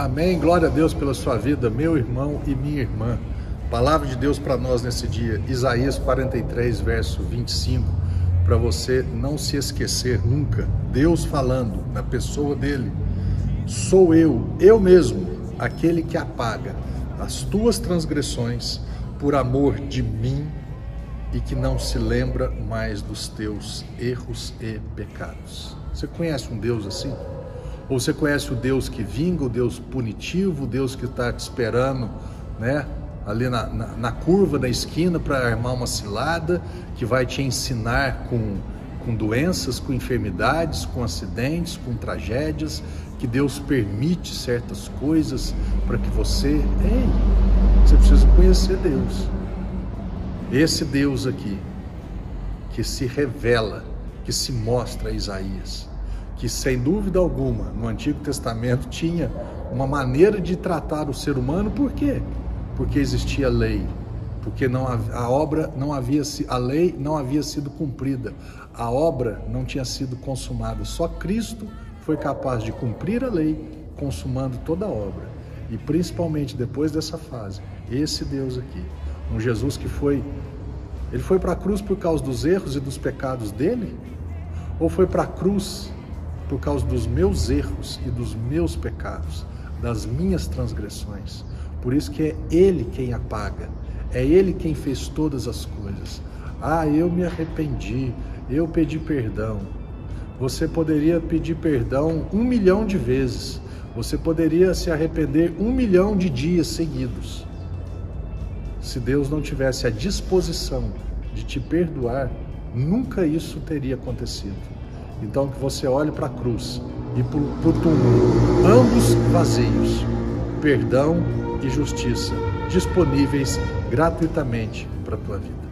Amém. Glória a Deus pela sua vida, meu irmão e minha irmã. Palavra de Deus para nós nesse dia, Isaías 43, verso 25, para você não se esquecer nunca. Deus falando na pessoa dele: Sou eu, eu mesmo, aquele que apaga as tuas transgressões por amor de mim e que não se lembra mais dos teus erros e pecados. Você conhece um Deus assim? Ou você conhece o Deus que vinga, o Deus punitivo, o Deus que está te esperando, né? Ali na, na, na curva da esquina para armar uma cilada, que vai te ensinar com, com doenças, com enfermidades, com acidentes, com tragédias, que Deus permite certas coisas para que você. Ei, você precisa conhecer Deus. Esse Deus aqui, que se revela, que se mostra a Isaías que sem dúvida alguma no Antigo Testamento tinha uma maneira de tratar o ser humano, por quê? Porque existia lei, porque não a obra não havia a lei não havia sido cumprida, a obra não tinha sido consumada. Só Cristo foi capaz de cumprir a lei, consumando toda a obra. E principalmente depois dessa fase, esse Deus aqui, um Jesus que foi ele foi para a cruz por causa dos erros e dos pecados dele? Ou foi para a cruz por causa dos meus erros e dos meus pecados, das minhas transgressões. Por isso que é Ele quem apaga, é Ele quem fez todas as coisas. Ah, eu me arrependi, eu pedi perdão. Você poderia pedir perdão um milhão de vezes, você poderia se arrepender um milhão de dias seguidos. Se Deus não tivesse a disposição de te perdoar, nunca isso teria acontecido. Então que você olhe para a cruz e para o túmulo, ambos vazios, perdão e justiça disponíveis gratuitamente para a tua vida.